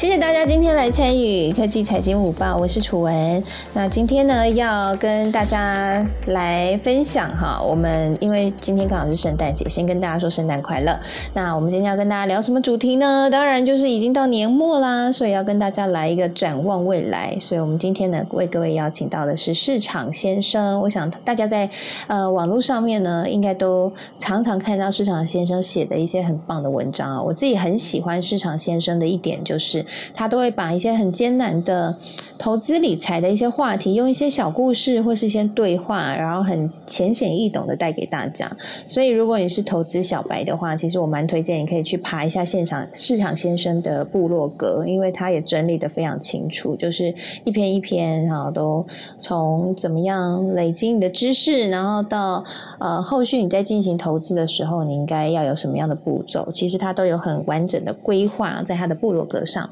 谢谢大家今天来参与科技财经午报，我是楚文。那今天呢，要跟大家来分享哈，我们因为今天刚好是圣诞节，先跟大家说圣诞快乐。那我们今天要跟大家聊什么主题呢？当然就是已经到年末啦，所以要跟大家来一个展望未来。所以我们今天呢，为各位邀请到的是市场先生。我想大家在呃网络上面呢，应该都常常看到市场先生写的一些很棒的文章啊。我自己很喜欢市场先生的一点就是。他都会把一些很艰难的投资理财的一些话题，用一些小故事或是一些对话，然后很浅显易懂的带给大家。所以，如果你是投资小白的话，其实我蛮推荐你可以去爬一下现场市场先生的部落格，因为他也整理的非常清楚，就是一篇一篇，然后都从怎么样累积你的知识，然后到呃后续你在进行投资的时候，你应该要有什么样的步骤，其实他都有很完整的规划在他的部落格上。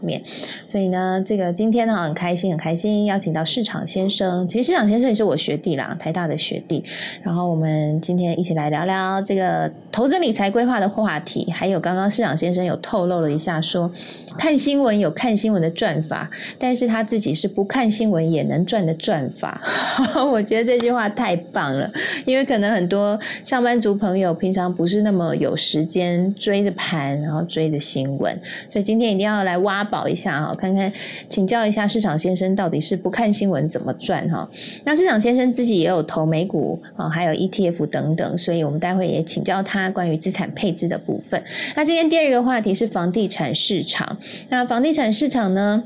所以呢，这个今天呢很开心，很开心邀请到市场先生。其实市场先生也是我学弟啦，台大的学弟。然后我们今天一起来聊聊这个投资理财规划的话题，还有刚刚市场先生有透露了一下，说看新闻有看新闻的赚法，但是他自己是不看新闻也能赚的赚法。我觉得这句话太棒了，因为可能很多上班族朋友平常不是那么有时间追着盘，然后追着新闻，所以今天一定要来挖宝。一下哈，看看请教一下市场先生，到底是不看新闻怎么赚哈？那市场先生自己也有投美股啊，还有 ETF 等等，所以我们待会也请教他关于资产配置的部分。那今天第二个话题是房地产市场，那房地产市场呢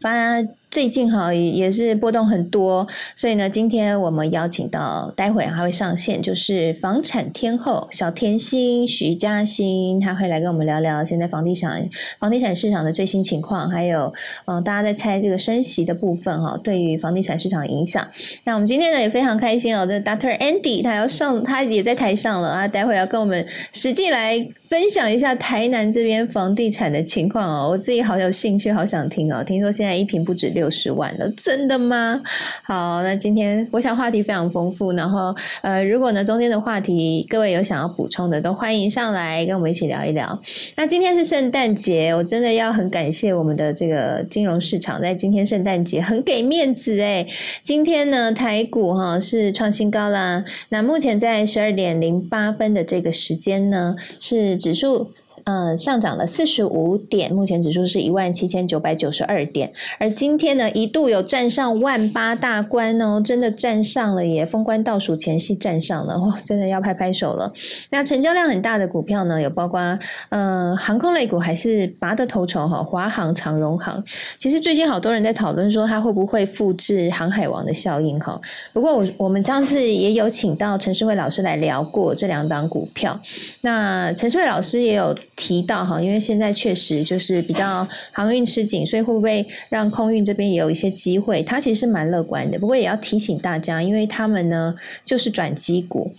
发。最近哈也是波动很多，所以呢，今天我们邀请到，待会还会上线，就是房产天后小甜心徐嘉欣，她会来跟我们聊聊现在房地产房地产市场的最新情况，还有嗯，大家在猜这个升息的部分哈，对于房地产市场影响。那我们今天呢也非常开心哦，这 Doctor Andy 他要上，他也在台上了啊，待会要跟我们实际来分享一下台南这边房地产的情况哦，我自己好有兴趣，好想听哦，听说现在一平不止六。六十万了，真的吗？好，那今天我想话题非常丰富，然后呃，如果呢中间的话题各位有想要补充的，都欢迎上来跟我们一起聊一聊。那今天是圣诞节，我真的要很感谢我们的这个金融市场，在今天圣诞节很给面子哎。今天呢台股哈是创新高啦，那目前在十二点零八分的这个时间呢，是指数。嗯，上涨了四十五点，目前指数是一万七千九百九十二点，而今天呢一度有站上万八大关哦，真的站上了耶！封关倒数前夕站上了，哇，真的要拍拍手了。那成交量很大的股票呢，有包括嗯航空类股还是拔得头筹哈，华航、长荣航。其实最近好多人在讨论说它会不会复制航海王的效应哈。不过我我们上次也有请到陈世慧老师来聊过这两档股票，那陈世慧老师也有。提到哈，因为现在确实就是比较航运吃紧，所以会不会让空运这边也有一些机会？他其实蛮乐观的。不过也要提醒大家，因为他们呢就是转机股，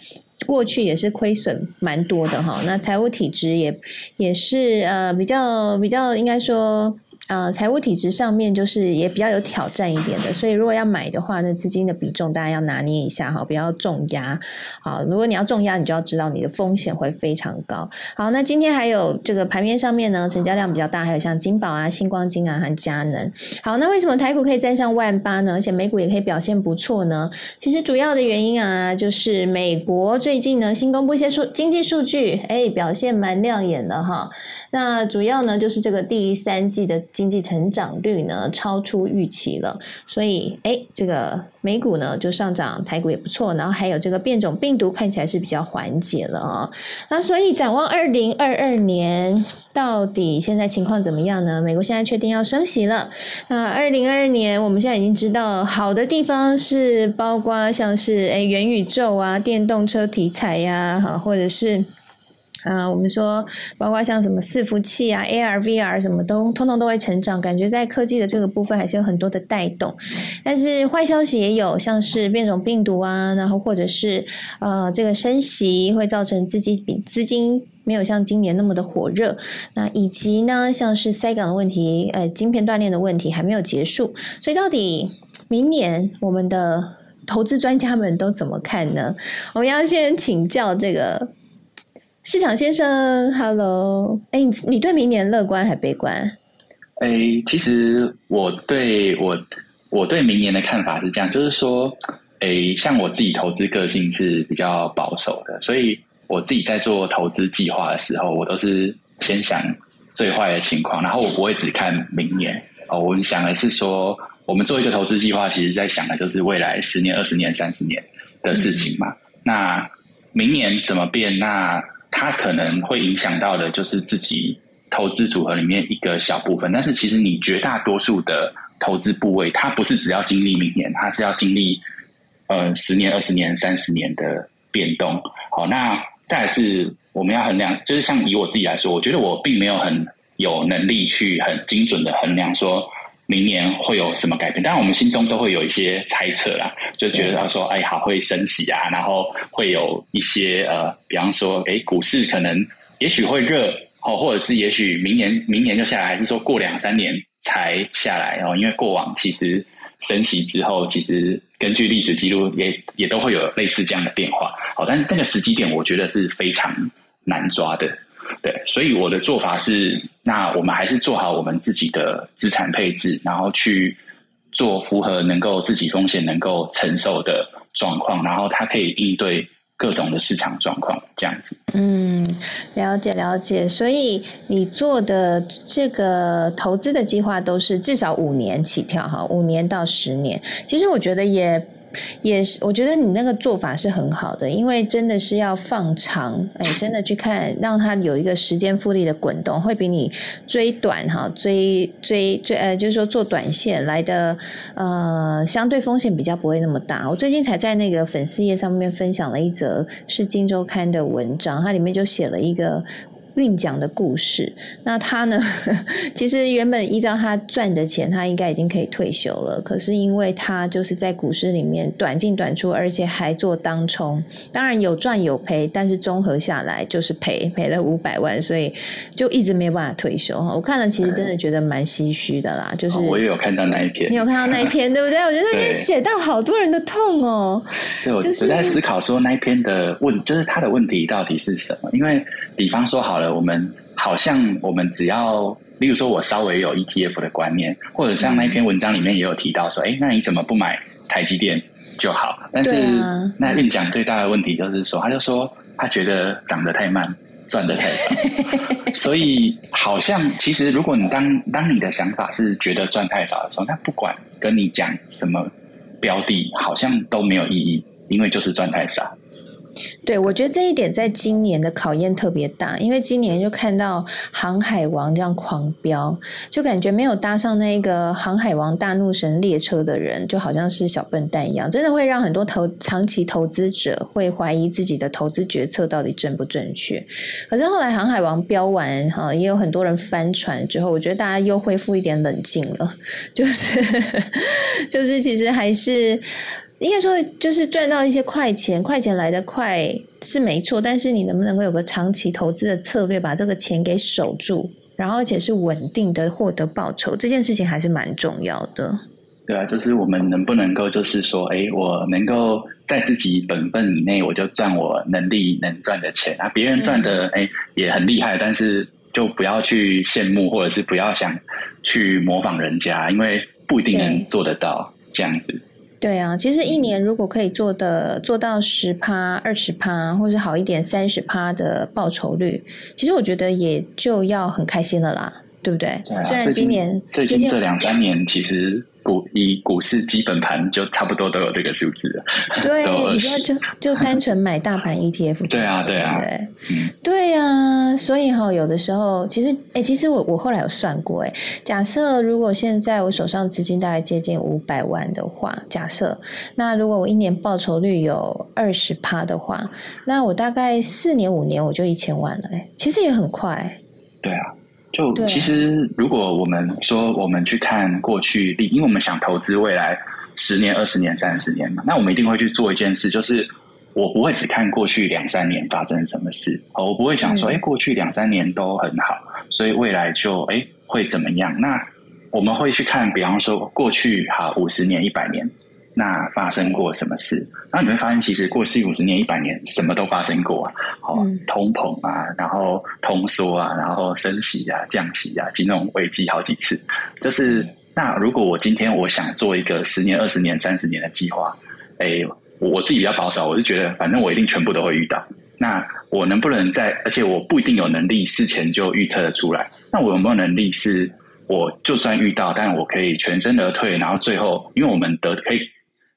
过去也是亏损蛮多的哈。那财务体质也也是呃比较比较应该说。呃，财务体质上面就是也比较有挑战一点的，所以如果要买的话，那资金的比重大家要拿捏一下哈，不要重压。好，如果你要重压，你就要知道你的风险会非常高。好，那今天还有这个盘面上面呢，成交量比较大，还有像金宝啊、星光金啊和佳能。好，那为什么台股可以站上万八呢？而且美股也可以表现不错呢？其实主要的原因啊，就是美国最近呢新公布一些数经济数据，哎，表现蛮亮眼的哈。那主要呢就是这个第三季的。经济成长率呢超出预期了，所以哎，这个美股呢就上涨，台股也不错，然后还有这个变种病毒看起来是比较缓解了啊。那所以展望二零二二年，到底现在情况怎么样呢？美国现在确定要升息了。那二零二二年，我们现在已经知道好的地方是包括像是哎元宇宙啊、电动车题材呀，哈，或者是。啊，我们说，包括像什么伺服器啊、AR、VR 什么都通通都会成长，感觉在科技的这个部分还是有很多的带动。但是坏消息也有，像是变种病毒啊，然后或者是呃这个升息会造成资金比资金没有像今年那么的火热。那以及呢，像是塞港的问题，呃，晶片断裂的问题还没有结束。所以到底明年我们的投资专家们都怎么看呢？我们要先请教这个。市场先生，Hello，哎，你你对明年乐观还悲观？诶，其实我对我我对明年的看法是这样，就是说，诶，像我自己投资个性是比较保守的，所以我自己在做投资计划的时候，我都是先想最坏的情况，然后我不会只看明年哦。我想的是说，我们做一个投资计划，其实在想的就是未来十年、二十年、三十年的事情嘛。那明年怎么变？那它可能会影响到的，就是自己投资组合里面一个小部分。但是其实你绝大多数的投资部位，它不是只要经历明年，它是要经历呃十年、二十年、三十年的变动。好，那再是我们要衡量，就是像以我自己来说，我觉得我并没有很有能力去很精准的衡量说。明年会有什么改变？当然，我们心中都会有一些猜测啦，就觉得说：“哎，好会升息啊，然后会有一些呃，比方说，哎，股市可能也许会热哦，或者是也许明年明年就下来，还是说过两三年才下来哦？因为过往其实升息之后，其实根据历史记录也也都会有类似这样的变化。好，但是那个时机点，我觉得是非常难抓的。”对，所以我的做法是，那我们还是做好我们自己的资产配置，然后去做符合能够自己风险能够承受的状况，然后它可以应对各种的市场状况，这样子。嗯，了解了解。所以你做的这个投资的计划都是至少五年起跳哈，五年到十年。其实我觉得也。也是，我觉得你那个做法是很好的，因为真的是要放长，哎，真的去看，让它有一个时间复利的滚动，会比你追短哈，追追追，呃，就是说做短线来的，呃，相对风险比较不会那么大。我最近才在那个粉丝页上面分享了一则是《金周刊》的文章，它里面就写了一个。运奖的故事，那他呢？其实原本依照他赚的钱，他应该已经可以退休了。可是因为他就是在股市里面短进短出，而且还做当冲，当然有赚有赔，但是综合下来就是赔，赔了五百万，所以就一直没有办法退休。我看了，其实真的觉得蛮唏嘘的啦。就是我也有看到那一篇，你有看到那一篇对不对？我觉得 那篇写到好多人的痛哦。对，我是在思考说那一篇的问，就是他的问题到底是什么？因为比方说好了。我们好像我们只要，例如说，我稍微有 ETF 的观念，或者像那篇文章里面也有提到说，哎，那你怎么不买台积电就好？但是那运讲最大的问题就是说，他就说他觉得涨得太慢，赚得太少，所以好像其实如果你当当你的想法是觉得赚太少的时候，那不管跟你讲什么标的，好像都没有意义，因为就是赚太少。对，我觉得这一点在今年的考验特别大，因为今年就看到航海王这样狂飙，就感觉没有搭上那个航海王大怒神列车的人，就好像是小笨蛋一样，真的会让很多投长期投资者会怀疑自己的投资决策到底正不正确。可是后来航海王飙完哈，也有很多人翻船之后，我觉得大家又恢复一点冷静了，就是 就是其实还是。应该说，就是赚到一些快钱，快钱来的快是没错，但是你能不能够有个长期投资的策略，把这个钱给守住，然后而且是稳定的获得报酬，这件事情还是蛮重要的。对啊，就是我们能不能够，就是说，哎，我能够在自己本分以内，我就赚我能力能赚的钱啊。别人赚的哎也很厉害，但是就不要去羡慕，或者是不要想去模仿人家，因为不一定能做得到这样子。对啊，其实一年如果可以做的做到十趴、二十趴，或者好一点三十趴的报酬率，其实我觉得也就要很开心了啦，对不对？虽然今年最近这两三年其实。股以股市基本盘就差不多都有这个数字了。对，你说就就单纯买大盘 ETF。对啊，对啊，对，对呀。所以哈，有的时候其实，哎，其实我我后来有算过，哎，假设如果现在我手上资金大概接近五百万的话，假设那如果我一年报酬率有二十趴的话，那我大概四年五年我就一千万了，哎，其实也很快。对啊。就其实，如果我们说我们去看过去历，因为我们想投资未来十年、二十年、三十年嘛，那我们一定会去做一件事，就是我不会只看过去两三年发生什么事，我不会想说，哎，过去两三年都很好，所以未来就哎会怎么样？那我们会去看，比方说过去好五十年、一百年，那发生过什么事？然后你会发现，其实过去五十年、一百年，什么都发生过啊！好，通膨啊，然后通缩啊，然后升息啊、降息啊，金融危机好几次。就是那如果我今天我想做一个十年、二十年、三十年的计划，哎，我自己比较保守，我是觉得反正我一定全部都会遇到。那我能不能在？而且我不一定有能力事前就预测的出来。那我有没有能力是？我就算遇到，但我可以全身而退，然后最后，因为我们得可以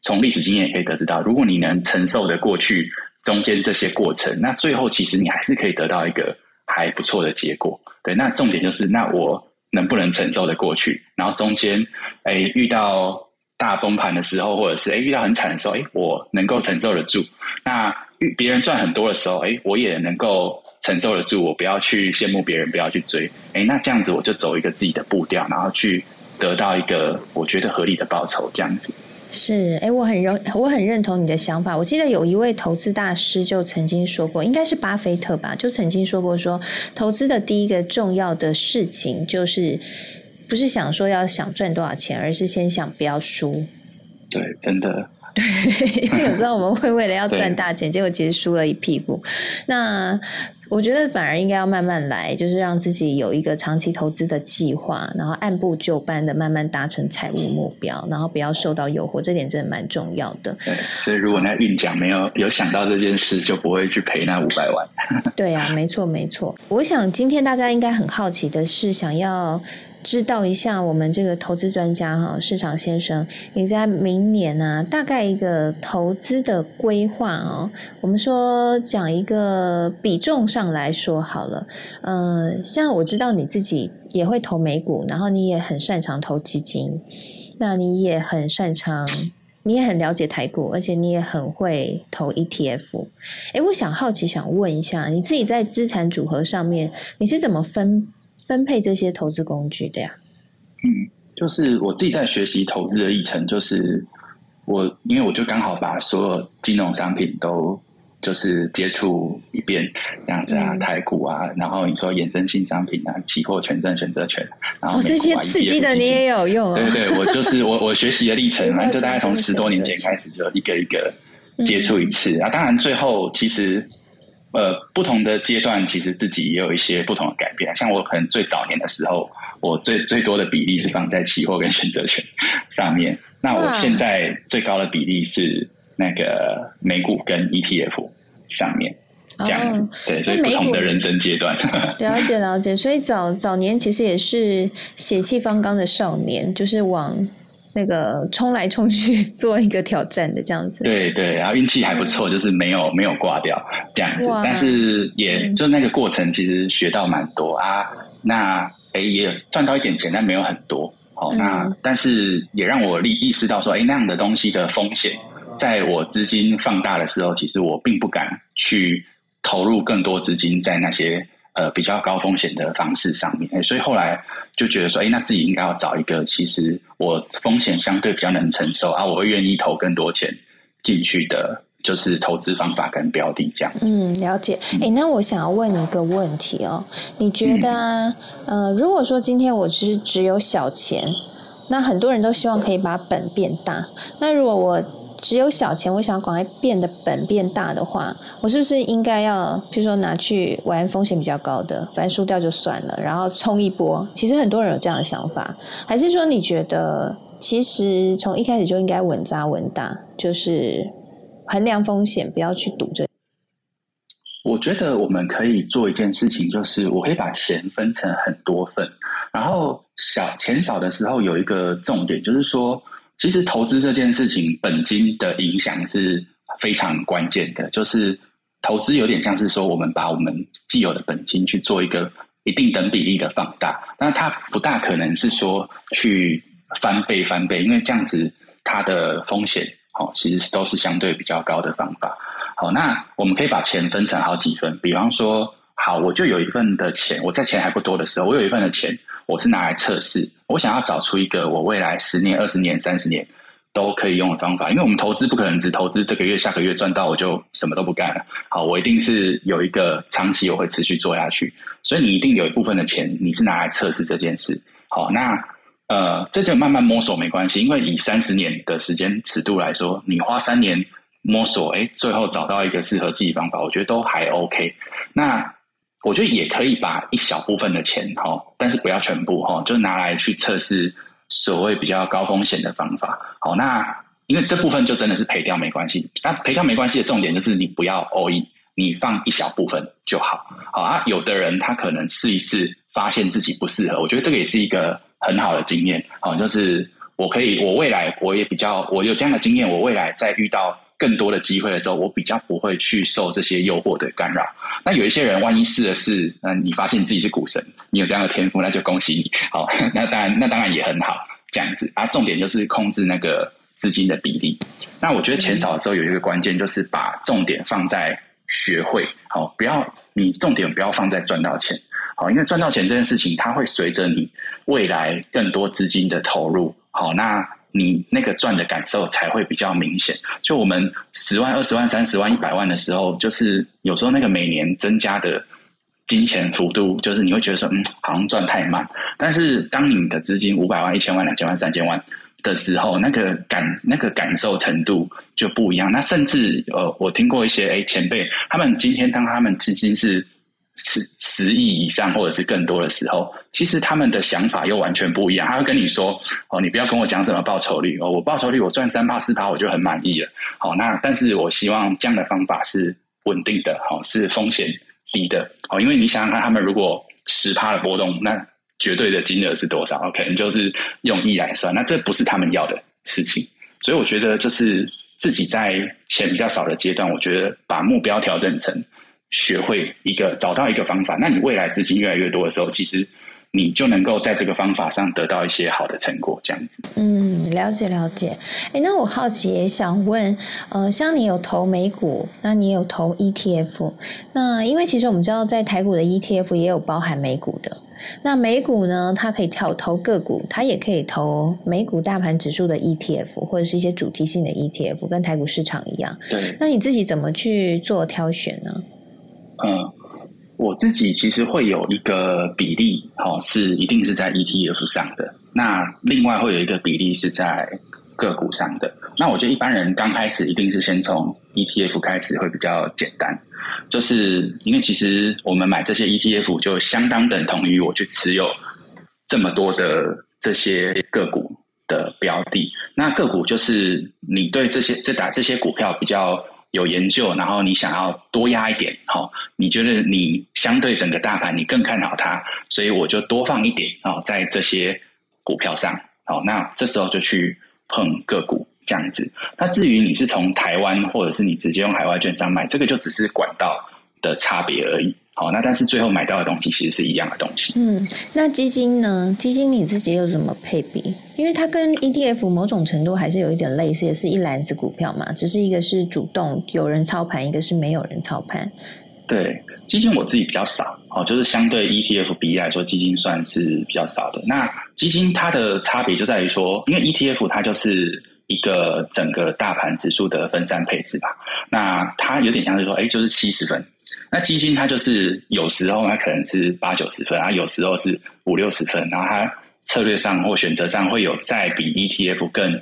从历史经验也可以得知到，如果你能承受的过去中间这些过程，那最后其实你还是可以得到一个还不错的结果。对，那重点就是，那我能不能承受的过去？然后中间，哎，遇到大崩盘的时候，或者是哎遇到很惨的时候，哎，我能够承受得住。那遇别人赚很多的时候，哎，我也能够。承受得住，我不要去羡慕别人，不要去追。哎，那这样子我就走一个自己的步调，然后去得到一个我觉得合理的报酬。这样子是哎，我很认我很认同你的想法。我记得有一位投资大师就曾经说过，应该是巴菲特吧，就曾经说过说，投资的第一个重要的事情就是不是想说要想赚多少钱，而是先想不要输。对，真的。对，因为有时候我们会为了要赚大钱，结果其实输了一屁股。那我觉得反而应该要慢慢来，就是让自己有一个长期投资的计划，然后按部就班的慢慢达成财务目标，然后不要受到诱惑，这点真的蛮重要的。对，所以如果那运奖没有有想到这件事，就不会去赔那五百万。对啊，没错没错。我想今天大家应该很好奇的是，想要。知道一下我们这个投资专家哈市场先生，你在明年呢大概一个投资的规划哦。我们说讲一个比重上来说好了，嗯，像我知道你自己也会投美股，然后你也很擅长投基金，那你也很擅长，你也很了解台股，而且你也很会投 ETF。哎，我想好奇想问一下，你自己在资产组合上面你是怎么分？分配这些投资工具的呀？嗯，就是我自己在学习投资的历程，就是我因为我就刚好把所有金融商品都就是接触一遍，这样子啊，台股啊，然后你说衍生性商品啊，期货、权证、选择权，然后这些刺激的你也有用啊？对对，我就是 我我学习的历程，就大概从十多年前开始，就一个一个接触一次啊。当然最后其实。呃，不同的阶段，其实自己也有一些不同的改变。像我可能最早年的时候，我最最多的比例是放在期货跟选择权 上面。那我现在最高的比例是那个美股跟 ETF 上面，这样子。对，所以不同的人生阶段。了解了解，所以早早年其实也是血气方刚的少年，就是往。那个冲来冲去 做一个挑战的这样子，对对，然后运气还不错，就是没有没有挂掉这样子，但是也就那个过程其实学到蛮多啊，那哎也赚到一点钱，但没有很多，好那但是也让我意意识到说，哎那样的东西的风险，在我资金放大的时候，其实我并不敢去投入更多资金在那些。呃，比较高风险的方式上面，所以后来就觉得说，哎，那自己应该要找一个，其实我风险相对比较能承受啊，我会愿意投更多钱进去的，就是投资方法跟标的这样。嗯，了解。哎，那我想要问你一个问题哦，你觉得，呃，如果说今天我是只有小钱，那很多人都希望可以把本变大，那如果我只有小钱，我想赶快变得本变大的话，我是不是应该要，比如说拿去玩风险比较高的，反正输掉就算了，然后冲一波？其实很多人有这样的想法，还是说你觉得其实从一开始就应该稳扎稳打，就是衡量风险，不要去赌这？我觉得我们可以做一件事情，就是我可以把钱分成很多份，然后小钱少的时候有一个重点，就是说。其实投资这件事情，本金的影响是非常关键的。就是投资有点像是说，我们把我们既有的本金去做一个一定等比例的放大，但它不大可能是说去翻倍翻倍，因为这样子它的风险哦，其实都是相对比较高的方法。好，那我们可以把钱分成好几份，比方说，好，我就有一份的钱，我在钱还不多的时候，我有一份的钱。我是拿来测试，我想要找出一个我未来十年、二十年、三十年都可以用的方法。因为我们投资不可能只投资这个月、下个月赚到我就什么都不干了。好，我一定是有一个长期我会持续做下去。所以你一定有一部分的钱你是拿来测试这件事。好，那呃，这就慢慢摸索没关系，因为以三十年的时间尺度来说，你花三年摸索，哎，最后找到一个适合自己方法，我觉得都还 OK。那我觉得也可以把一小部分的钱哈，但是不要全部哈，就拿来去测试所谓比较高风险的方法。好，那因为这部分就真的是赔掉没关系，那赔掉没关系的重点就是你不要 all in，你放一小部分就好。好啊，有的人他可能试一试，发现自己不适合，我觉得这个也是一个。很好的经验，好，就是我可以，我未来我也比较，我有这样的经验，我未来在遇到更多的机会的时候，我比较不会去受这些诱惑的干扰。那有一些人，万一试了试，嗯，你发现你自己是股神，你有这样的天赋，那就恭喜你，好，那当然，那当然也很好，这样子啊。重点就是控制那个资金的比例。那我觉得钱少的时候有一个关键，就是把重点放在学会，好，不要你重点不要放在赚到钱。好，因为赚到钱这件事情，它会随着你未来更多资金的投入，好，那你那个赚的感受才会比较明显。就我们十万、二十万、三十万、一百万的时候，就是有时候那个每年增加的金钱幅度，就是你会觉得说，嗯，好像赚太慢。但是当你的资金五百万、一千万、两千万、三千万的时候，那个感那个感受程度就不一样。那甚至呃，我听过一些哎前辈，他们今天当他们资金是。十十亿以上或者是更多的时候，其实他们的想法又完全不一样。他会跟你说：“哦，你不要跟我讲什么报酬率哦，我报酬率我赚三趴四趴我就很满意了。”好，那但是我希望这样的方法是稳定的，好是风险低的。好，因为你想想看，他们如果十趴的波动，那绝对的金额是多少？可能就是用亿来算，那这不是他们要的事情。所以我觉得，就是自己在钱比较少的阶段，我觉得把目标调整成。学会一个找到一个方法，那你未来资金越来越多的时候，其实你就能够在这个方法上得到一些好的成果，这样子。嗯，了解了解。哎，那我好奇也想问，呃，像你有投美股，那你有投 ETF，那因为其实我们知道，在台股的 ETF 也有包含美股的。那美股呢，它可以跳投个股，它也可以投美股大盘指数的 ETF，或者是一些主题性的 ETF，跟台股市场一样。对。那你自己怎么去做挑选呢？嗯，我自己其实会有一个比例，哦，是一定是在 ETF 上的。那另外会有一个比例是在个股上的。那我觉得一般人刚开始一定是先从 ETF 开始会比较简单，就是因为其实我们买这些 ETF 就相当等同于我去持有这么多的这些个股的标的。那个股就是你对这些这打这些股票比较。有研究，然后你想要多压一点，好，你觉得你相对整个大盘你更看好它，所以我就多放一点哦，在这些股票上，好，那这时候就去碰个股这样子。那至于你是从台湾或者是你直接用海外券商买，这个就只是管道的差别而已。好，那但是最后买到的东西其实是一样的东西。嗯，那基金呢？基金你自己又怎么配比？因为它跟 ETF 某种程度还是有一点类似，也是一篮子股票嘛，只是一个是主动有人操盘，一个是没有人操盘。对，基金我自己比较少，哦，就是相对 ETF 比例来说，基金算是比较少的。那基金它的差别就在于说，因为 ETF 它就是一个整个大盘指数的分散配置吧，那它有点像是说，哎，就是七十分。那基金它就是有时候它可能是八九十分啊，有时候是五六十分，然后它策略上或选择上会有再比 ETF 更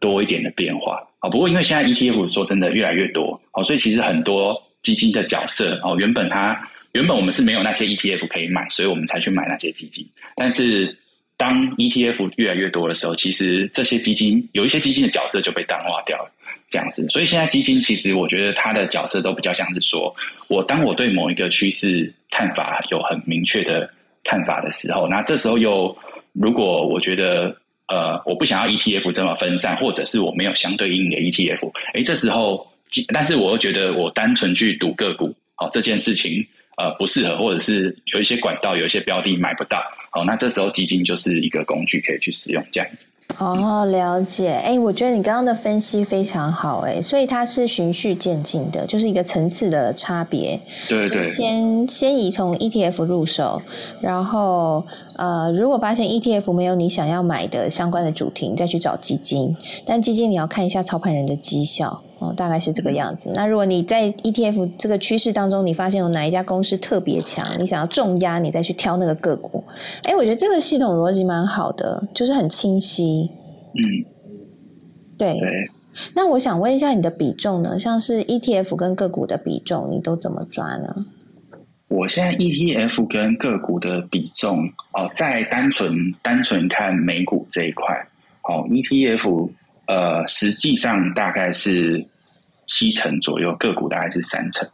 多一点的变化啊。不过因为现在 ETF 说真的越来越多哦，所以其实很多基金的角色哦，原本它原本我们是没有那些 ETF 可以买，所以我们才去买那些基金。但是当 ETF 越来越多的时候，其实这些基金有一些基金的角色就被淡化掉了。这样子，所以现在基金其实我觉得它的角色都比较像是说，我当我对某一个趋势看法有很明确的看法的时候，那这时候又如果我觉得呃我不想要 ETF 这么分散，或者是我没有相对应的 ETF，哎，这时候但是我又觉得我单纯去赌个股，好这件事情呃不适合，或者是有一些管道有一些标的买不到，好那这时候基金就是一个工具可以去使用这样子。哦，了解。哎，我觉得你刚刚的分析非常好，哎，所以它是循序渐进的，就是一个层次的差别。对对。先先以从 ETF 入手，然后呃，如果发现 ETF 没有你想要买的相关的主题，你再去找基金。但基金你要看一下操盘人的绩效哦，大概是这个样子。那如果你在 ETF 这个趋势当中，你发现有哪一家公司特别强，你想要重压，你再去挑那个个股。哎，我觉得这个系统逻辑蛮好的，就是很清晰。嗯，对。对。那我想问一下你的比重呢？像是 ETF 跟个股的比重，你都怎么抓呢？我现在 ETF 跟个股的比重哦，在单纯单纯看美股这一块，哦，ETF 呃，实际上大概是七成左右，个股大概是三成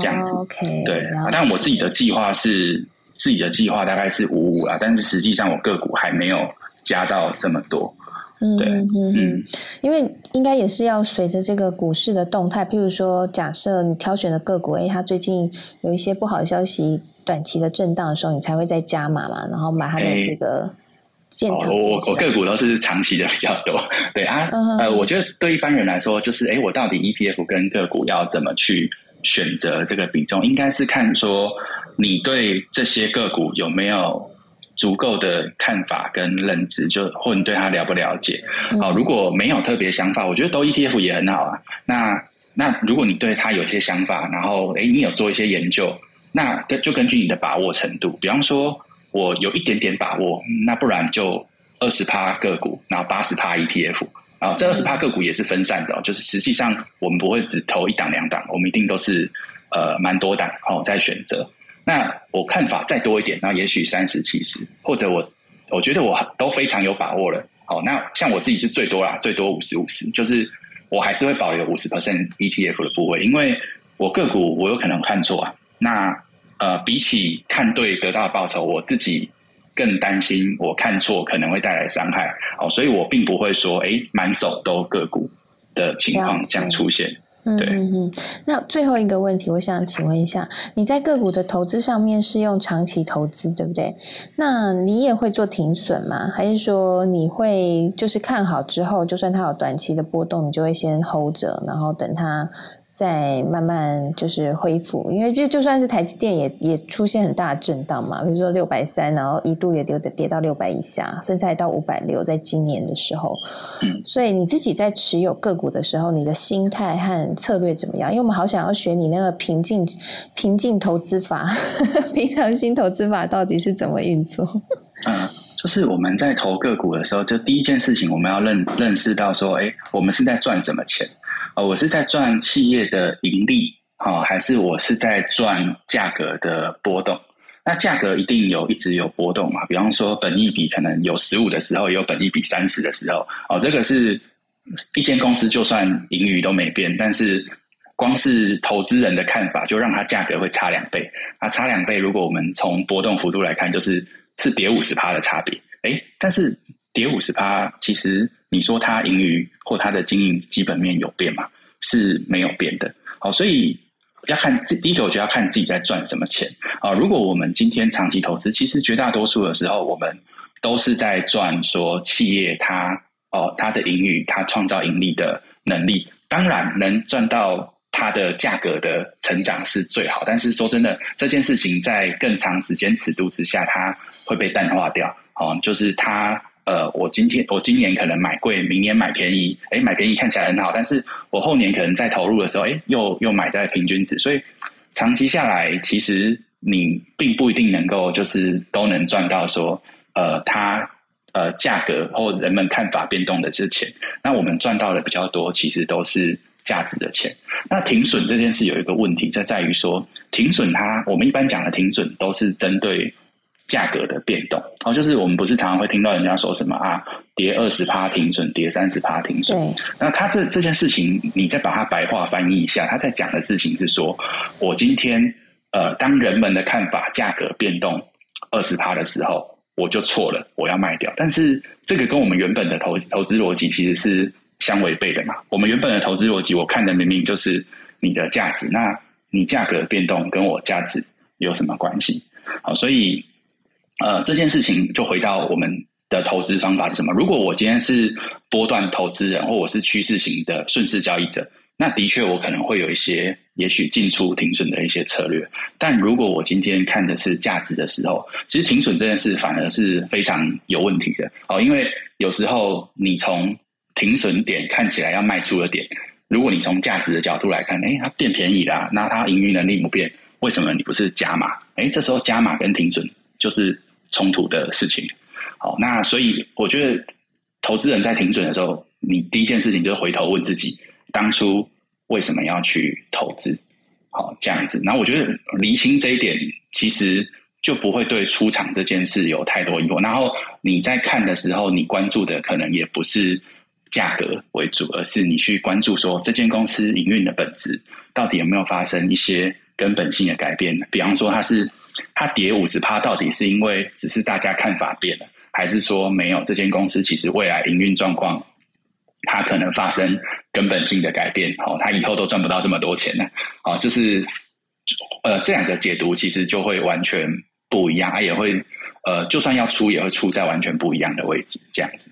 这样子。OK，对。但我自己的计划是自己的计划大概是五五啊，但是实际上我个股还没有加到这么多。嗯嗯嗯，因为应该也是要随着这个股市的动态，譬如说，假设你挑选的个股，哎，它最近有一些不好的消息，短期的震荡的时候，你才会再加码嘛，然后买它的这个现场。我我个股都是长期的比较多，对啊，呃，我觉得对一般人来说，就是哎，我到底 ETF 跟个股要怎么去选择这个比重，应该是看说你对这些个股有没有。足够的看法跟认知，就或你对他了不了解？好，如果没有特别想法，我觉得都 ETF 也很好啊。那那如果你对他有些想法，然后诶，你有做一些研究，那就根据你的把握程度。比方说，我有一点点把握，那不然就二十趴个股，然后八十趴 ETF 啊。这二十趴个股也是分散的，就是实际上我们不会只投一档两档，我们一定都是呃蛮多档哦在选择。那我看法再多一点，那也许三十七十，或者我我觉得我都非常有把握了。好，那像我自己是最多啦，最多五十五十，就是我还是会保留五十 percent ETF 的部位，因为我个股我有可能看错啊。那呃，比起看对得到的报酬，我自己更担心我看错可能会带来伤害。好，所以我并不会说，哎，满手都个股的情况这样出现。嗯嗯嗯，那最后一个问题，我想请问一下，你在个股的投资上面是用长期投资，对不对？那你也会做停损吗？还是说你会就是看好之后，就算它有短期的波动，你就会先 hold 着，然后等它？在慢慢就是恢复，因为就就算是台积电也也出现很大的震荡嘛，比如说六百三，然后一度也跌跌到六百以下，甚至还到五百六，在今年的时候。所以你自己在持有个股的时候，你的心态和策略怎么样？因为我们好想要学你那个平静平静投资法，平常心投资法到底是怎么运作？嗯，就是我们在投个股的时候，就第一件事情我们要认认识到说，哎，我们是在赚什么钱。我是在赚企业的盈利，哈，还是我是在赚价格的波动？那价格一定有一直有波动嘛？比方说，本益比可能有十五的时候，也有本益比三十的时候。哦，这个是一间公司就算盈余都没变，但是光是投资人的看法，就让它价格会差两倍。那差两倍，如果我们从波动幅度来看，就是是跌五十趴的差别。哎，但是跌五十趴，其实。你说它盈余或它的经营基本面有变吗？是没有变的。好，所以要看第一个，我觉得要看自己在赚什么钱啊。如果我们今天长期投资，其实绝大多数的时候，我们都是在赚说企业它哦它的盈余，它创造盈利的能力。当然，能赚到它的价格的成长是最好。但是说真的，这件事情在更长时间尺度之下，它会被淡化掉。哦，就是它。呃，我今天我今年可能买贵，明年买便宜，哎，买便宜看起来很好，但是我后年可能在投入的时候，哎，又又买在平均值，所以长期下来，其实你并不一定能够就是都能赚到说，呃，它呃价格或人们看法变动的这钱，那我们赚到的比较多，其实都是价值的钱。那停损这件事有一个问题，就在于说停损它，我们一般讲的停损都是针对。价格的变动，哦，就是我们不是常常会听到人家说什么啊，跌二十趴停损，跌三十趴停损。那他这这件事情，你再把它白话翻译一下，他在讲的事情是说，我今天呃，当人们的看法价格变动二十趴的时候，我就错了，我要卖掉。但是这个跟我们原本的投投资逻辑其实是相违背的嘛。我们原本的投资逻辑，我看的明明就是你的价值，那你价格变动跟我价值有什么关系？好，所以。呃，这件事情就回到我们的投资方法是什么？如果我今天是波段投资人，或我是趋势型的顺势交易者，那的确我可能会有一些也许进出停损的一些策略。但如果我今天看的是价值的时候，其实停损这件事反而是非常有问题的哦，因为有时候你从停损点看起来要卖出的点，如果你从价值的角度来看，哎，它变便宜啦，那它营运能力不变，为什么你不是加码？哎，这时候加码跟停损就是冲突的事情。好，那所以我觉得投资人在停损的时候，你第一件事情就是回头问自己。当初为什么要去投资？好，这样子。然后我觉得厘清这一点，其实就不会对出场这件事有太多疑惑。然后你在看的时候，你关注的可能也不是价格为主，而是你去关注说这间公司营运的本质到底有没有发生一些根本性的改变。比方说，它是它跌五十趴，到底是因为只是大家看法变了，还是说没有这间公司其实未来营运状况？它可能发生根本性的改变，哦，它以后都赚不到这么多钱了，哦，就是，呃，这两个解读其实就会完全不一样，它也会，呃，就算要出，也会出在完全不一样的位置，这样子。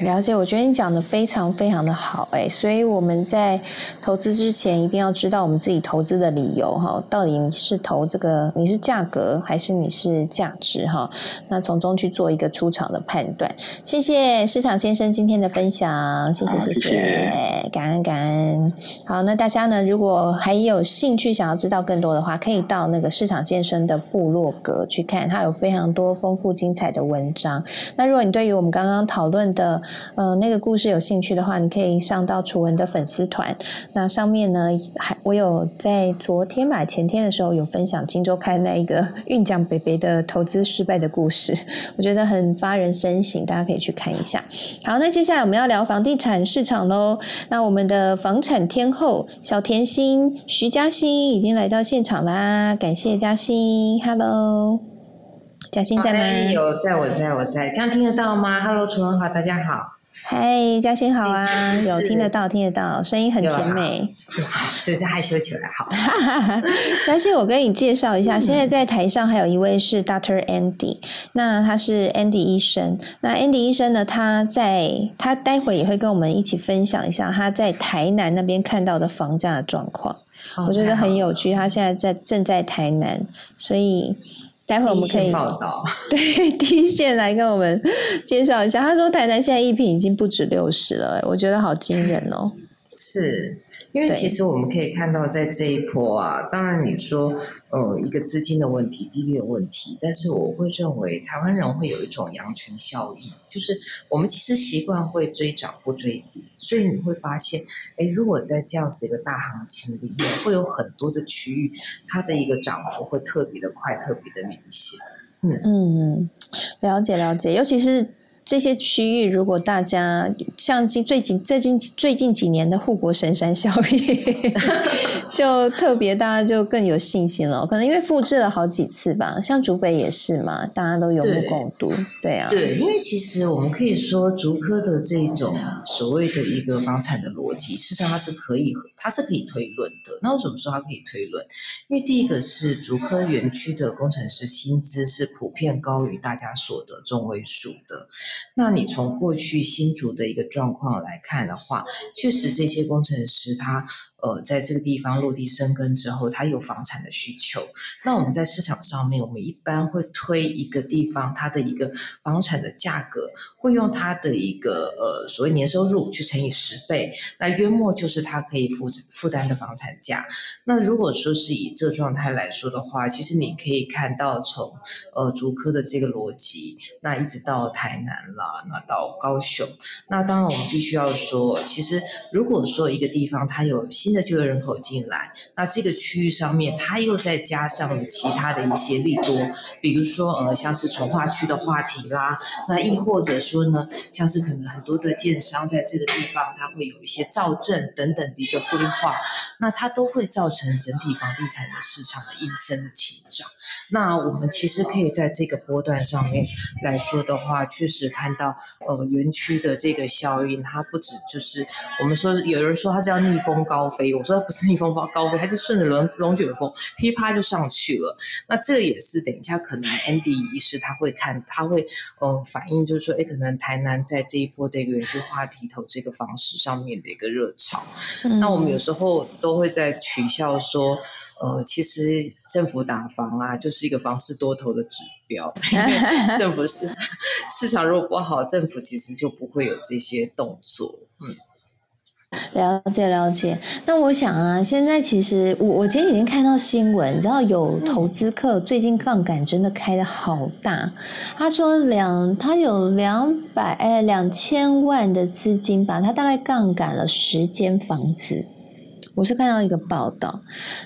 了解，我觉得你讲的非常非常的好，哎，所以我们在投资之前一定要知道我们自己投资的理由哈，到底你是投这个你是价格还是你是价值哈，那从中去做一个出场的判断。谢谢市场先生今天的分享，谢谢谢谢，感恩感恩。好，那大家呢，如果还有兴趣想要知道更多的话，可以到那个市场先生的部落格去看，他有非常多丰富精彩的文章。那如果你对于我们刚刚讨论的，呃，那个故事有兴趣的话，你可以上到楚文的粉丝团。那上面呢，还我有在昨天吧、前天的时候有分享金周刊那一个运奖北北的投资失败的故事，我觉得很发人深省，大家可以去看一下。好，那接下来我们要聊房地产市场喽。那我们的房产天后小甜心徐嘉欣已经来到现场啦，感谢嘉欣，Hello。嘉欣在吗？有，在我在我在，这样听得到吗？Hello，楚文好，大家好。嗨，嘉欣好啊，有听得到，听得到，声音很甜美。是不是害羞起来？好。嘉欣，我跟你介绍一下，现在在台上还有一位是 Doctor Andy，那他是 Andy 医生。那 Andy 医生呢，他在他待会也会跟我们一起分享一下他在台南那边看到的房价的状况，我觉得很有趣。他现在在正在台南，所以。待会我们可以报道，对第一线来跟我们介绍一下。他说台南现在一瓶已经不止六十了，我觉得好惊人哦。是因为其实我们可以看到，在这一波啊，当然你说呃一个资金的问题、低利的问题，但是我会认为台湾人会有一种羊群效应，就是我们其实习惯会追涨不追跌，所以你会发现，哎，如果在这样子一个大行情里面，会有很多的区域，它的一个涨幅会特别的快、特别的明显。嗯嗯，了解了解，尤其是。这些区域，如果大家像近最近最近最近几年的护国神山效应，就特别大家就更有信心了。可能因为复制了好几次吧，像竹北也是嘛，大家都有目共睹。对啊，对，因为其实我们可以说竹科的这种所谓的一个房产的逻辑，事实上它是可以它是可以推论的。那为什么说它可以推论？因为第一个是竹科园区的工程师薪资是普遍高于大家所得中位数的。那你从过去新竹的一个状况来看的话，确实这些工程师他。呃，在这个地方落地生根之后，他有房产的需求。那我们在市场上面，我们一般会推一个地方它的一个房产的价格，会用它的一个呃所谓年收入去乘以十倍，那约莫就是它可以负负担的房产价。那如果说是以这状态来说的话，其实你可以看到从呃竹科的这个逻辑，那一直到台南啦，那到高雄，那当然我们必须要说，其实如果说一个地方它有新的就业人口进来，那这个区域上面，它又再加上其他的一些利多，比如说呃，像是从化区的话题啦，那亦或者说呢，像是可能很多的建商在这个地方，它会有一些造镇等等的一个规划，那它都会造成整体房地产的市场的应声起涨。那我们其实可以在这个波段上面来说的话，确实看到，呃，园区的这个效应，它不止就是我们说有人说它叫逆风高飞，我说不是逆风高高飞，它就顺着龙龙卷风噼啪就上去了。那这个也是等一下可能 Andy 医师他会看，他会呃反映，就是说，哎，可能台南在这一波的一个园区话题头这个方式上面的一个热潮。那我们有时候都会在取笑说，呃，其实政府打房啊，就是一个房市多头的指标。政府是 市场如果不好，政府其实就不会有这些动作。嗯。了解了解，那我想啊，现在其实我我前几天看到新闻，你知道有投资客最近杠杆真的开的好大，他说两他有两百哎两千万的资金吧，他大概杠杆了十间房子。我是看到一个报道，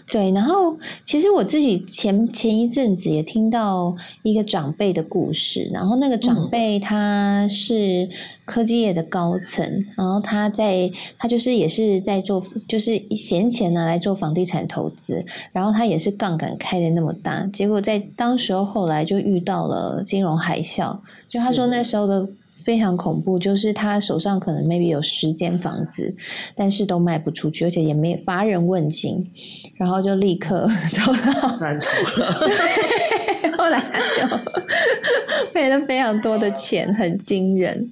对，然后其实我自己前前一阵子也听到一个长辈的故事，然后那个长辈他是科技业的高层，然后他在他就是也是在做，就是闲钱拿来做房地产投资，然后他也是杠杆开的那么大，结果在当时候后来就遇到了金融海啸，就他说那时候的。非常恐怖，就是他手上可能 maybe 有十间房子，但是都卖不出去，而且也没乏人问津，然后就立刻走到断头了。后来他就 赔了非常多的钱，很惊人。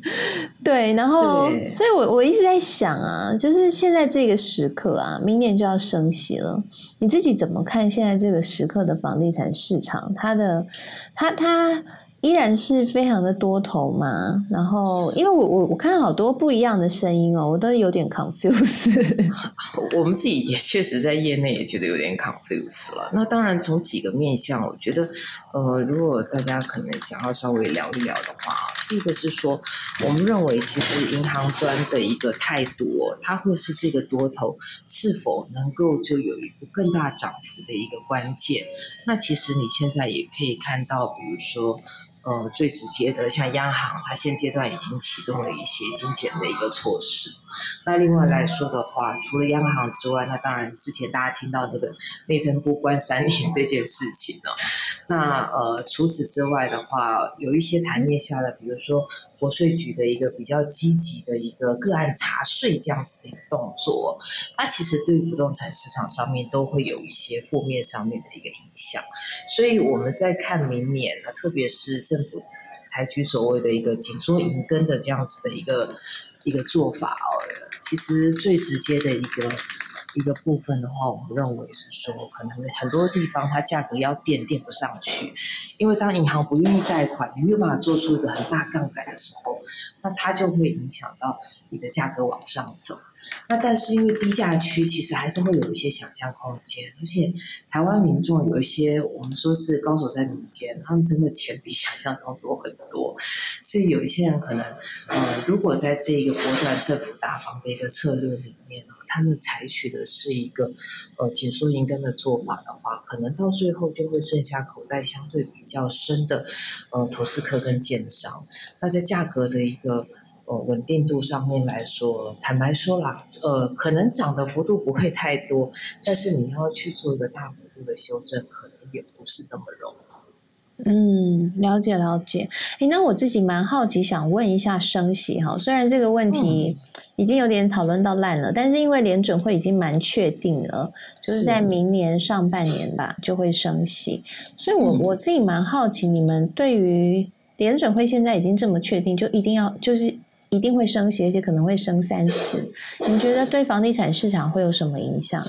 对，然后所以，我我一直在想啊，就是现在这个时刻啊，明年就要升息了，你自己怎么看现在这个时刻的房地产市场？它的，它它。依然是非常的多头嘛，然后因为我我我看好多不一样的声音哦，我都有点 confuse。我们自己也确实在业内也觉得有点 confuse 了。那当然从几个面向，我觉得呃，如果大家可能想要稍微聊一聊的话，第一个是说，我们认为其实银行端的一个态度，它会是这个多头是否能够就有一个更大涨幅的一个关键。那其实你现在也可以看到，比如说。呃，最直接的，像央行，它现阶段已经启动了一些精简的一个措施。那另外来说的话，除了央行之外，那当然之前大家听到那个内政部关三年这件事情呢。那呃，除此之外的话，有一些台面下的，比如说国税局的一个比较积极的一个个案查税这样子的一个动作，它其实对不动产市场上面都会有一些负面上面的一个影响。所以我们在看明年呢，特别是政府采取所谓的一个紧缩银根的这样子的一个一个做法哦，其实最直接的一个。一个部分的话，我们认为是说，可能很多地方它价格要垫垫不上去，因为当银行不愿意贷款，你没有办法做出一个很大杠杆的时候，那它就会影响到你的价格往上走。那但是因为低价区其实还是会有一些想象空间，而且台湾民众有一些我们说是高手在民间，他们真的钱比想象中多很多，所以有一些人可能，呃，如果在这一个波段政府大房的一个策略里面呢。他们采取的是一个呃紧缩银根的做法的话，可能到最后就会剩下口袋相对比较深的呃投资客跟建商。那在价格的一个呃稳定度上面来说，坦白说啦，呃可能涨的幅度不会太多，但是你要去做一个大幅度的修正，可能也不是那么容易。嗯，了解了解。哎，那我自己蛮好奇，想问一下升息哈。虽然这个问题已经有点讨论到烂了，但是因为联准会已经蛮确定了，就是在明年上半年吧就会升息，所以我我自己蛮好奇，你们对于联准会现在已经这么确定，就一定要就是一定会升息，而且可能会升三次，你觉得对房地产市场会有什么影响？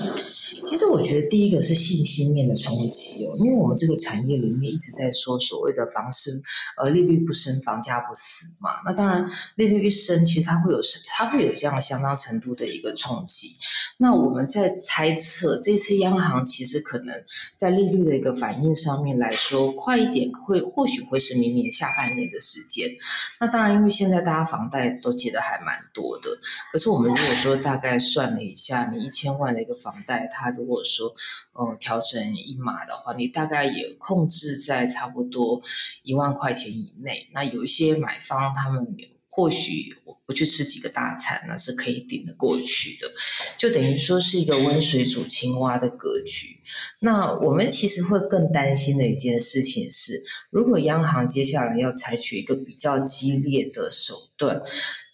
其实我觉得第一个是信心面的冲击哦，因为我们这个产业里面一直在说所谓的房市，呃，利率不升，房价不死嘛。那当然，利率一升，其实它会有它会有这样相当程度的一个冲击。那我们在猜测，这次央行其实可能在利率的一个反应上面来说，快一点会或许会是明年下半年的时间。那当然，因为现在大家房贷都借的还蛮多的，可是我们如果说大概算了一下，你一千万的一个房贷，它如果说，呃，调整一码的话，你大概也控制在差不多一万块钱以内。那有一些买方他们或许我我去吃几个大餐，那是可以顶得过去的，就等于说是一个温水煮青蛙的格局。那我们其实会更担心的一件事情是，如果央行接下来要采取一个比较激烈的手段，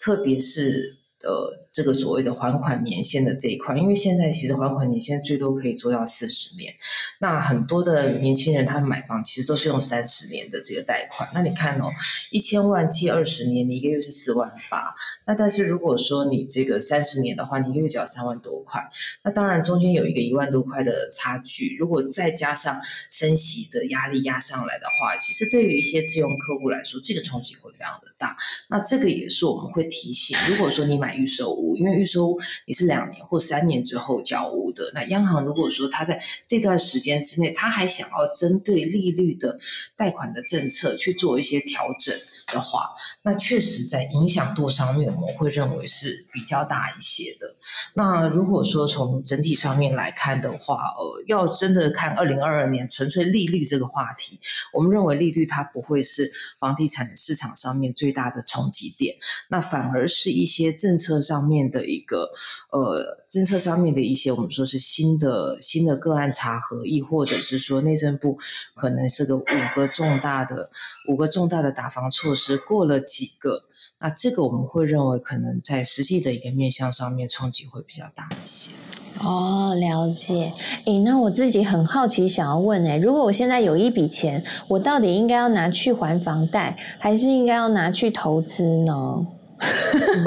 特别是。呃，这个所谓的还款年限的这一块，因为现在其实还款年限最多可以做到四十年，那很多的年轻人他买房其实都是用三十年的这个贷款。那你看哦，一千万借二十年，你一个月是四万八。那但是如果说你这个三十年的话，你一个月只要三万多块。那当然中间有一个一万多块的差距，如果再加上升息的压力压上来的话，其实对于一些自用客户来说，这个冲击会非常的大。那这个也是我们会提醒，如果说你买。预售屋，因为预售屋你是两年或三年之后交屋的。那央行如果说他在这段时间之内，他还想要针对利率的贷款的政策去做一些调整。的话，那确实在影响度上面，我们会认为是比较大一些的。那如果说从整体上面来看的话，呃，要真的看二零二二年纯粹利率这个话题，我们认为利率它不会是房地产市场上面最大的冲击点，那反而是一些政策上面的一个呃，政策上面的一些我们说是新的新的个案查核，亦或者是说内政部可能是个五个重大的五个重大的打房措。施过了几个，那这个我们会认为可能在实际的一个面向上面冲击会比较大一些。哦，了解。诶，那我自己很好奇，想要问诶，如果我现在有一笔钱，我到底应该要拿去还房贷，还是应该要拿去投资呢？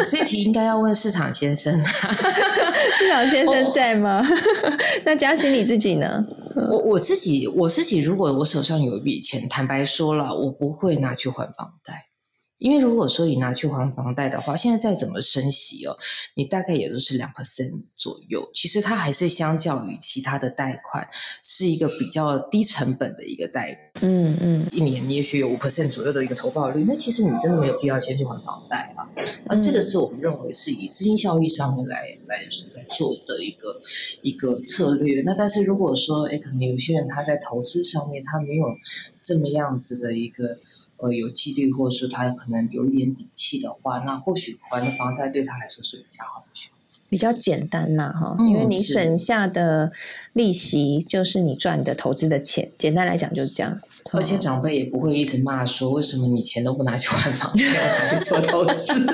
这题应该要问市场先生。市场先生在吗？那嘉欣你自己呢？我我自己我自己，如果我手上有一笔钱，坦白说了，我不会拿去还房贷。因为如果说你拿去还房贷的话，现在再怎么升息哦，你大概也都是两 percent 左右。其实它还是相较于其他的贷款，是一个比较低成本的一个贷。嗯嗯，一年也许有五 percent 左右的一个投报率，那其实你真的没有必要先去还房贷啊。那这个是我们认为是以资金效益上面来来来做的一个一个策略。那但是如果说哎，可能有些人他在投资上面他没有这么样子的一个。呃，有纪律，或者是他可能有一点底气的话，那或许还的房贷对他来说是比较好的选择，比较简单呐，哈，因为你省下的利息就是你赚的投资的钱，简单来讲就是这样。而且长辈也不会一直骂说，为什么你钱都不拿去还房贷，拿去做投资。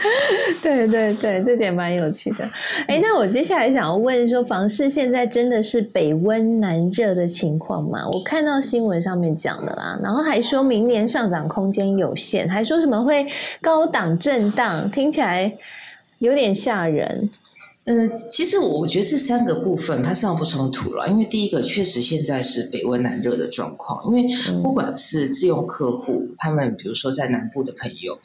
对对对，这点蛮有趣的。哎，那我接下来想要问说，房市现在真的是北温南热的情况吗？我看到新闻上面讲的啦，然后还说明年上涨空间有限，还说什么会高档震荡，听起来有点吓人。呃，其实我觉得这三个部分它上不冲突了，因为第一个确实现在是北温南热的状况，因为不管是自用客户，他们比如说在南部的朋友。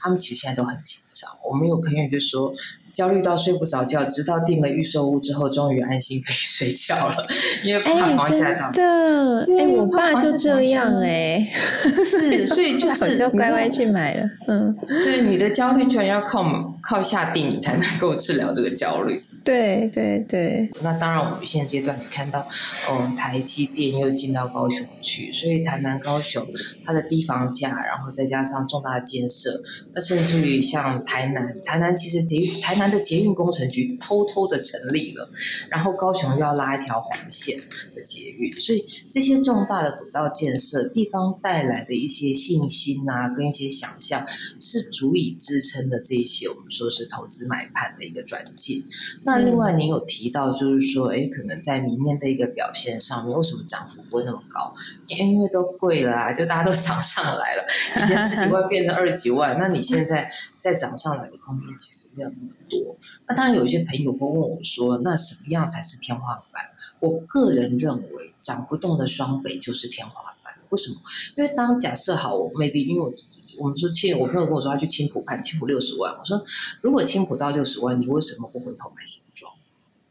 他们其实现在都很紧张。我们有朋友就说，焦虑到睡不着觉，直到订了预售屋之后，终于安心可以 睡觉了，因为怕房价涨。的，哎，我爸就这样哎，是，所以就 是就乖乖去买了。嗯，对，你的焦虑居然要靠靠下定，你才能够治疗这个焦虑。对对对，那当然，我们现阶段你看到，嗯，台积电又进到高雄去，所以台南、高雄它的低房价，然后再加上重大建设，那甚至于像台南，台南其实捷台南的捷运工程局偷偷的成立了，然后高雄又要拉一条黄线的捷运，所以这些重大的轨道建设，地方带来的一些信心啊，跟一些想象，是足以支撑的这些我们说是投资买盘的一个转进。那另外，你有提到，就是说，哎，可能在明年的一个表现上面，为什么涨幅不会那么高？因为都贵了啊，就大家都涨上来了，以前十几万变成二十几万，那你现在再涨上来的空间其实没有那么多。那当然，有一些朋友会问我说，那什么样才是天花板？我个人认为，涨不动的双北就是天花板。为什么？因为当假设好，maybe 因为我。我们说，亲，我朋友跟我说，他去青浦看青浦六十万。我说，如果青浦到六十万，你为什么不回头买新庄？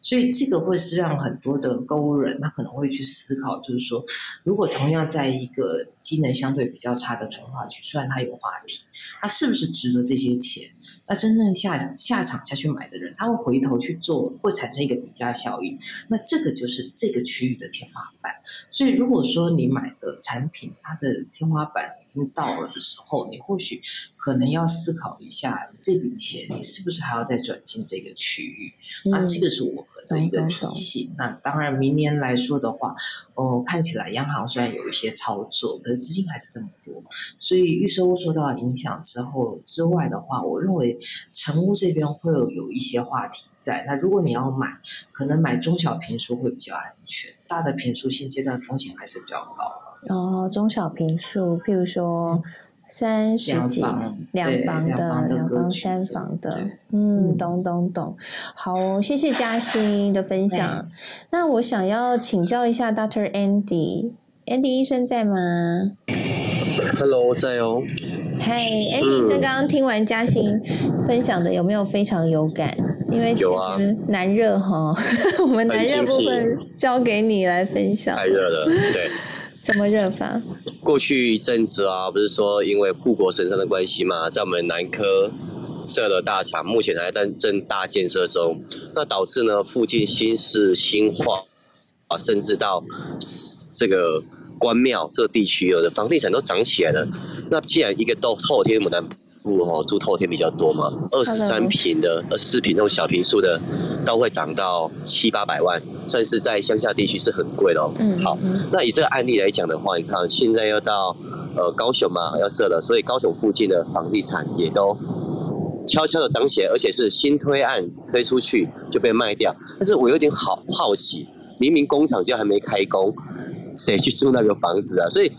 所以这个会是让很多的购物人，他可能会去思考，就是说，如果同样在一个机能相对比较差的纯化区，虽然它有话题，它是不是值得这些钱？那真正下下场下去买的人，他会回头去做，会产生一个比价效应。那这个就是这个区域的天花板。所以如果说你买的产品它的天花板已经到了的时候，你或许可能要思考一下，这笔钱你是不是还要再转进这个区域？那这个是我们的一个提醒。那当然，明年来说的话，哦，看起来央行虽然有一些操作，可是资金还是这么多，所以预售屋受到影响之后之外的话，我认为成屋这边会有有一些话题在。那如果你要买，可能买中小平数会比较安全，大的平数现阶段风险还是比较高。哦，中小平数，譬如说三十几两房的、两房、三房的，嗯，懂懂懂。好，谢谢嘉欣的分 享。那我想要请教一下 Doctor Andy，Andy 医生在吗？Hello，在哦。嗨，Andy 医生，刚刚听完嘉欣分享的，有没有非常有感？因为其实南热哈，我们南热部分交给你来分享。太热了，对。怎么热法？过去一阵子啊，不是说因为护国神山的关系嘛，在我们南科设了大厂，目前还在正大建设中。那导致呢，附近新市新化啊，甚至到这个关庙这个地区，有的房地产都涨起来了。那既然一个都后天牡丹。住哦，住透天比较多嘛，二十三平的、二十四平那种小平数的，都会涨到七八百万，算是在乡下地区是很贵的哦。嗯，好，那以这个案例来讲的话，你看现在要到呃高雄嘛，要设了，所以高雄附近的房地产也都悄悄的涨起来，而且是新推案推出去就被卖掉。但是我有点好好奇，明明工厂就还没开工，谁去住那个房子啊？所以。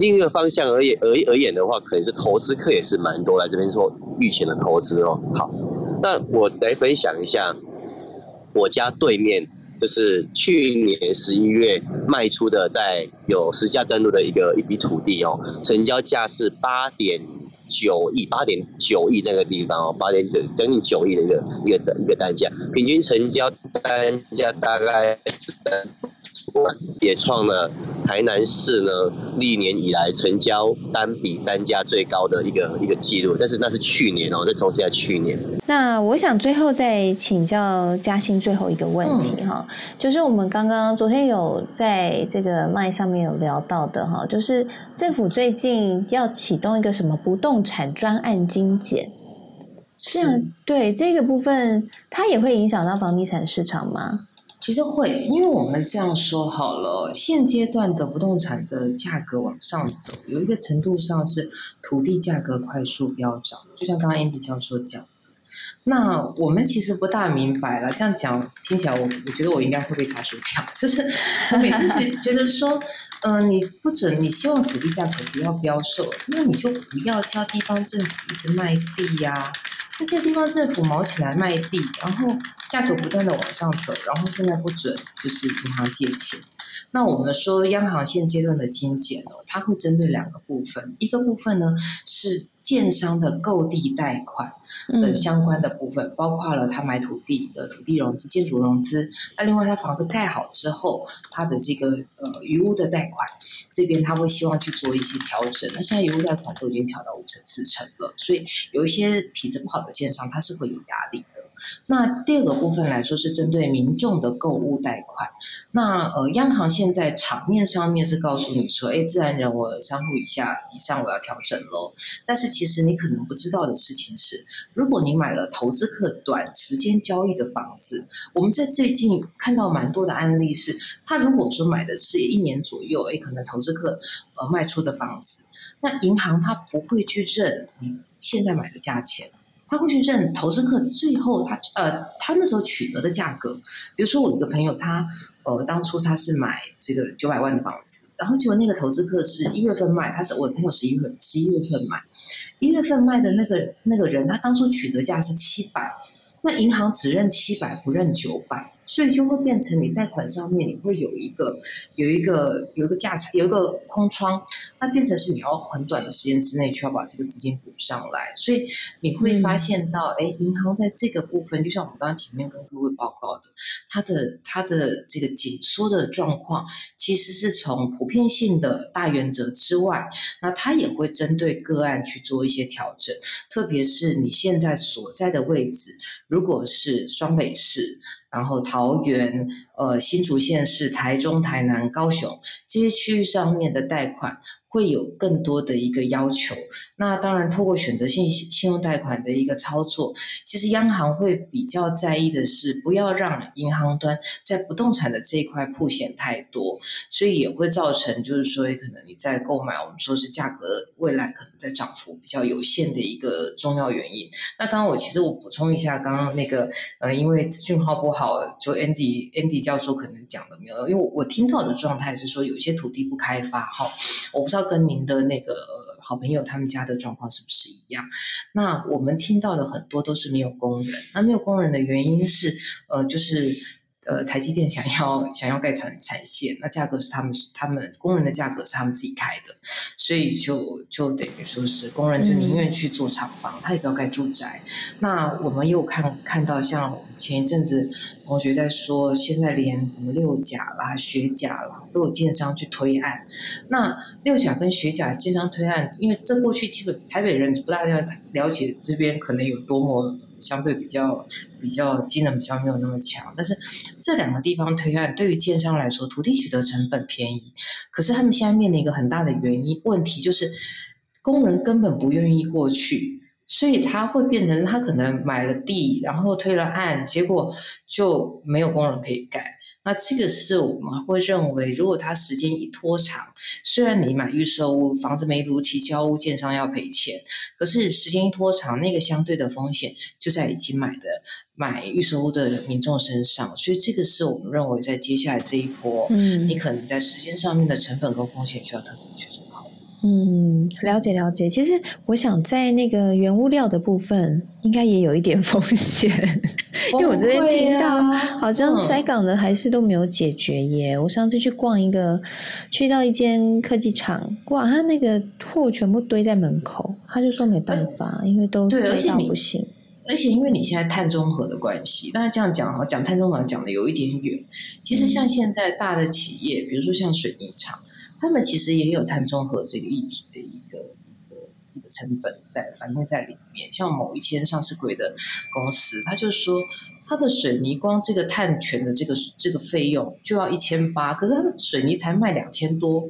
另一个方向而言而而言的话，可能是投资客也是蛮多来这边做预前的投资哦。好，那我来分享一下，我家对面就是去年十一月卖出的，在有实价登录的一个一笔土地哦，成交价是八点九亿，八点九亿那个地方哦，八点九将近九亿的一个一个一个单价，平均成交单价大概是在。也创了台南市呢历年以来成交单笔单价最高的一个一个记录，但是那是去年哦，再重新在去年。那我想最后再请教嘉兴最后一个问题哈，就是我们刚刚昨天有在这个麦上面有聊到的哈，就是政府最近要启动一个什么不动产专案精简，这样对这个部分它也会影响到房地产市场吗？其实会，因为我们这样说好了，现阶段的不动产的价格往上走，有一个程度上是土地价格快速飙涨，就像刚刚 Andy 教授讲的。那我们其实不大明白了，这样讲听起来，我我觉得我应该会被查水票。就是 我每次觉觉得说，嗯，你不准，你希望土地价格不要飙售，那你就不要叫地方政府一直卖地呀。那些地方政府毛起来卖地，然后价格不断的往上走，然后现在不准就是银行借钱。那我们说央行现阶段的精简呢，它会针对两个部分，一个部分呢是建商的购地贷款。的相关的部分，包括了他买土地的土地融资、建筑融资。那另外，他房子盖好之后，他的这个呃余屋的贷款，这边他会希望去做一些调整。那现在余屋贷款都已经调到五成、四成了，所以有一些体质不好的建商，他是会有压力。那第二个部分来说是针对民众的购物贷款。那呃，央行现在场面上面是告诉你说，哎，自然人我三户以下以上我要调整喽。但是其实你可能不知道的事情是，如果你买了投资客短时间交易的房子，我们在最近看到蛮多的案例是，他如果说买的是一年左右，哎，可能投资客呃卖出的房子，那银行他不会去认你现在买的价钱。他会去认投资客最后他呃他那时候取得的价格，比如说我一个朋友他呃当初他是买这个九百万的房子，然后结果那个投资客是一月份卖，他是我朋友十一月十一月份买，一月份卖的那个那个人他当初取得价是七百，那银行只认七百不认九百，所以就会变成你贷款上面你会有一个有一个有一个价差，有一个空窗，那变成是你要很短的时间之内就要把这个资金补上来，所以你会发现到，哎，银行在这个部分，就像我们刚刚前面跟各位报告的，它的它的这个紧缩的状况，其实是从普遍性的大原则之外，那它也会针对个案去做一些调整，特别是你现在所在的位置，如果是双北市。然后桃园、呃新竹县市、台中、台南、高雄这些区域上面的贷款。会有更多的一个要求。那当然，透过选择性信用贷款的一个操作，其实央行会比较在意的是，不要让银行端在不动产的这一块铺险太多，所以也会造成就是说，可能你在购买，我们说是价格未来可能在涨幅比较有限的一个重要原因。那刚刚我其实我补充一下，刚刚那个呃，因为讯号不好，就 Andy Andy 教授可能讲的没有，因为我我听到的状态是说，有些土地不开发哈，我不知道。跟您的那个好朋友他们家的状况是不是一样？那我们听到的很多都是没有工人，那没有工人的原因是，呃，就是。呃，台积电想要想要盖产产线，那价格是他们他们工人的价格是他们自己开的，所以就就等于说是工人就宁愿去做厂房，他也不要盖住宅。那我们又看看到，像前一阵子同学在说，现在连什么六甲啦、学甲啦都有建商去推案。那六甲跟学甲建商推案，因为这过去基本台北人不大了了解这边可能有多么。相对比较比较机能比较没有那么强，但是这两个地方推案对于建商来说，土地取得成本便宜，可是他们现在面临一个很大的原因问题，就是工人根本不愿意过去，所以他会变成他可能买了地，然后推了案，结果就没有工人可以盖。那这个是我们会认为，如果它时间一拖长，虽然你买预售屋，房子没如期交屋，建商要赔钱，可是时间一拖长，那个相对的风险就在已经买的买预售屋的民众身上，所以这个是我们认为在接下来这一波，嗯，你可能在时间上面的成本跟风险需要特别去做考虑。嗯，了解了解。其实我想在那个原物料的部分，应该也有一点 风险，因为我这边听到好像塞港的还是都没有解决耶。我上次去逛一个，去到一间科技厂，哇，他那个货全部堆在门口，他就说没办法，因为都塞到不行。而且因为你现在碳中和的关系，大家这样讲哈，讲碳中和讲的有一点远。其实像现在大的企业，比如说像水泥厂。他们其实也有碳中和这个议题的一个一个一个成本在反映在里面。像某一间上市贵的公司，他就说他的水泥光这个碳权的这个这个费用就要一千八，可是他的水泥才卖两千多，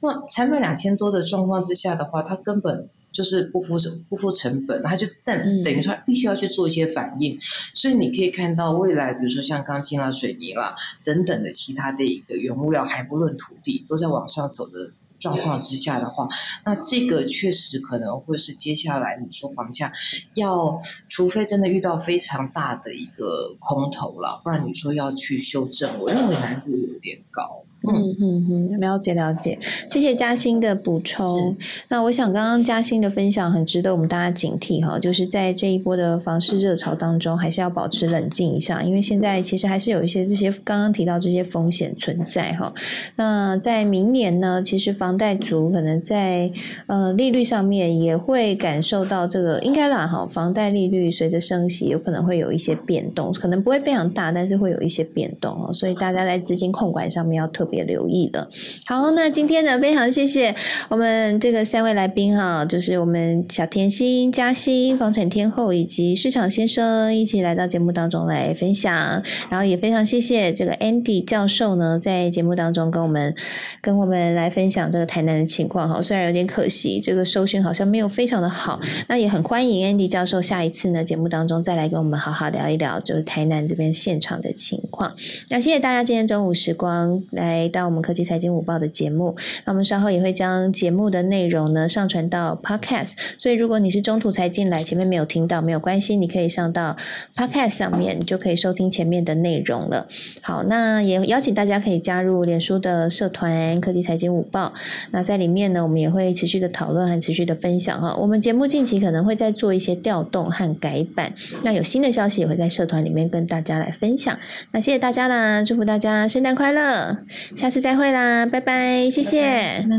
那才卖两千多的状况之下的话，他根本。就是不付不付成本，他就等等于说必须要去做一些反应，所以你可以看到未来，比如说像钢筋啦、水泥啦等等的其他的一个原物料，还不论土地，都在往上走的状况之下的话，那这个确实可能会是接下来你说房价要，除非真的遇到非常大的一个空头了，不然你说要去修正，我认为难度有点高。嗯嗯嗯，了解了解，谢谢嘉欣的补充。那我想刚刚嘉欣的分享很值得我们大家警惕哈，就是在这一波的房市热潮当中，还是要保持冷静一下，因为现在其实还是有一些这些刚刚提到这些风险存在哈。那在明年呢，其实房贷族可能在呃利率上面也会感受到这个应该啦哈，房贷利率随着升息有可能会有一些变动，可能不会非常大，但是会有一些变动哦，所以大家在资金控管上面要特。别留意了。好，那今天呢，非常谢谢我们这个三位来宾哈，就是我们小甜心、嘉欣、房产天后以及市场先生一起来到节目当中来分享。然后也非常谢谢这个 Andy 教授呢，在节目当中跟我们跟我们来分享这个台南的情况哈。虽然有点可惜，这个收讯好像没有非常的好，那也很欢迎 Andy 教授下一次呢节目当中再来跟我们好好聊一聊，就是台南这边现场的情况。那谢谢大家今天中午时光来。来到我们科技财经午报的节目。那我们稍后也会将节目的内容呢上传到 Podcast，所以如果你是中途才进来，前面没有听到没有关系，你可以上到 Podcast 上面，你就可以收听前面的内容了。好，那也邀请大家可以加入脸书的社团科技财经午报。那在里面呢，我们也会持续的讨论和持续的分享哈。我们节目近期可能会再做一些调动和改版，那有新的消息也会在社团里面跟大家来分享。那谢谢大家啦，祝福大家圣诞快乐，下次再会啦，拜拜，谢谢，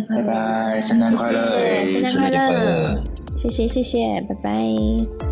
拜拜，圣诞快乐，圣诞快乐，谢谢谢谢，拜拜。